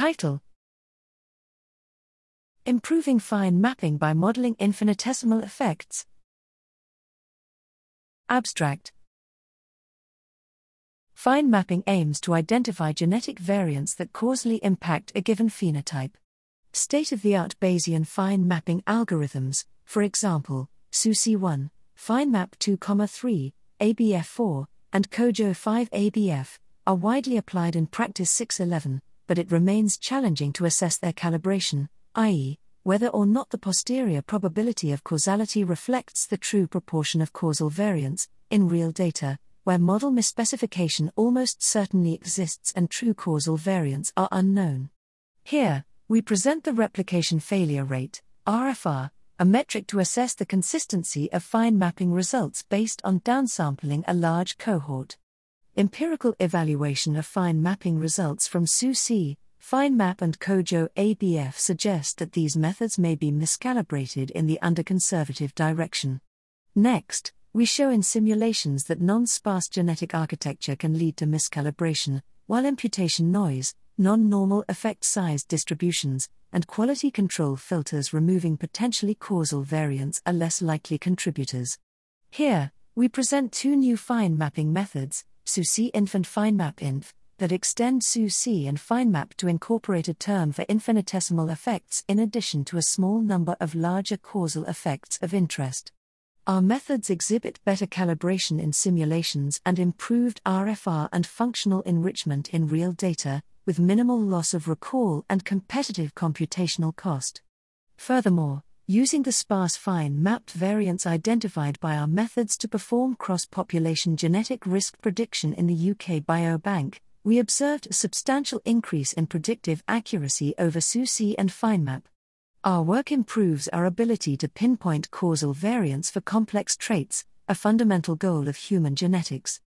Title Improving Fine Mapping by Modeling Infinitesimal Effects. Abstract Fine mapping aims to identify genetic variants that causally impact a given phenotype. State of the art Bayesian fine mapping algorithms, for example, SuSiE1, FineMap 2,3, ABF4, and COJO 5 ABF, are widely applied in Practice 611, but it remains challenging to assess their calibration, i.e., whether or not the posterior probability of causality reflects the true proportion of causal variants, in real data, where model misspecification almost certainly exists and true causal variants are unknown. Here, we present the replication failure rate, RFR, a metric to assess the consistency of fine mapping results based on downsampling a large cohort. Empirical evaluation of fine mapping results from SuSiE, FineMap, and COJO ABF suggest that these methods may be miscalibrated in the underconservative direction. Next, we show in simulations that non sparse genetic architecture can lead to miscalibration, while imputation noise, non normal effect size distributions, and quality control filters removing potentially causal variants are less likely contributors. Here, we present two new fine mapping methods, SuSiE-Inf and FineMap-Inf, that extend SuSiE and FineMap to incorporate a term for infinitesimal effects in addition to a small number of larger causal effects of interest. Our methods exhibit better calibration in simulations and improved RFR and functional enrichment in real data, with minimal loss of recall and competitive computational cost. Furthermore, using the sparse fine mapped variants identified by our methods to perform cross population genetic risk prediction in the UK Biobank, we observed a substantial increase in predictive accuracy over SuSiE and FineMap. Our work improves our ability to pinpoint causal variants for complex traits, a fundamental goal of human genetics.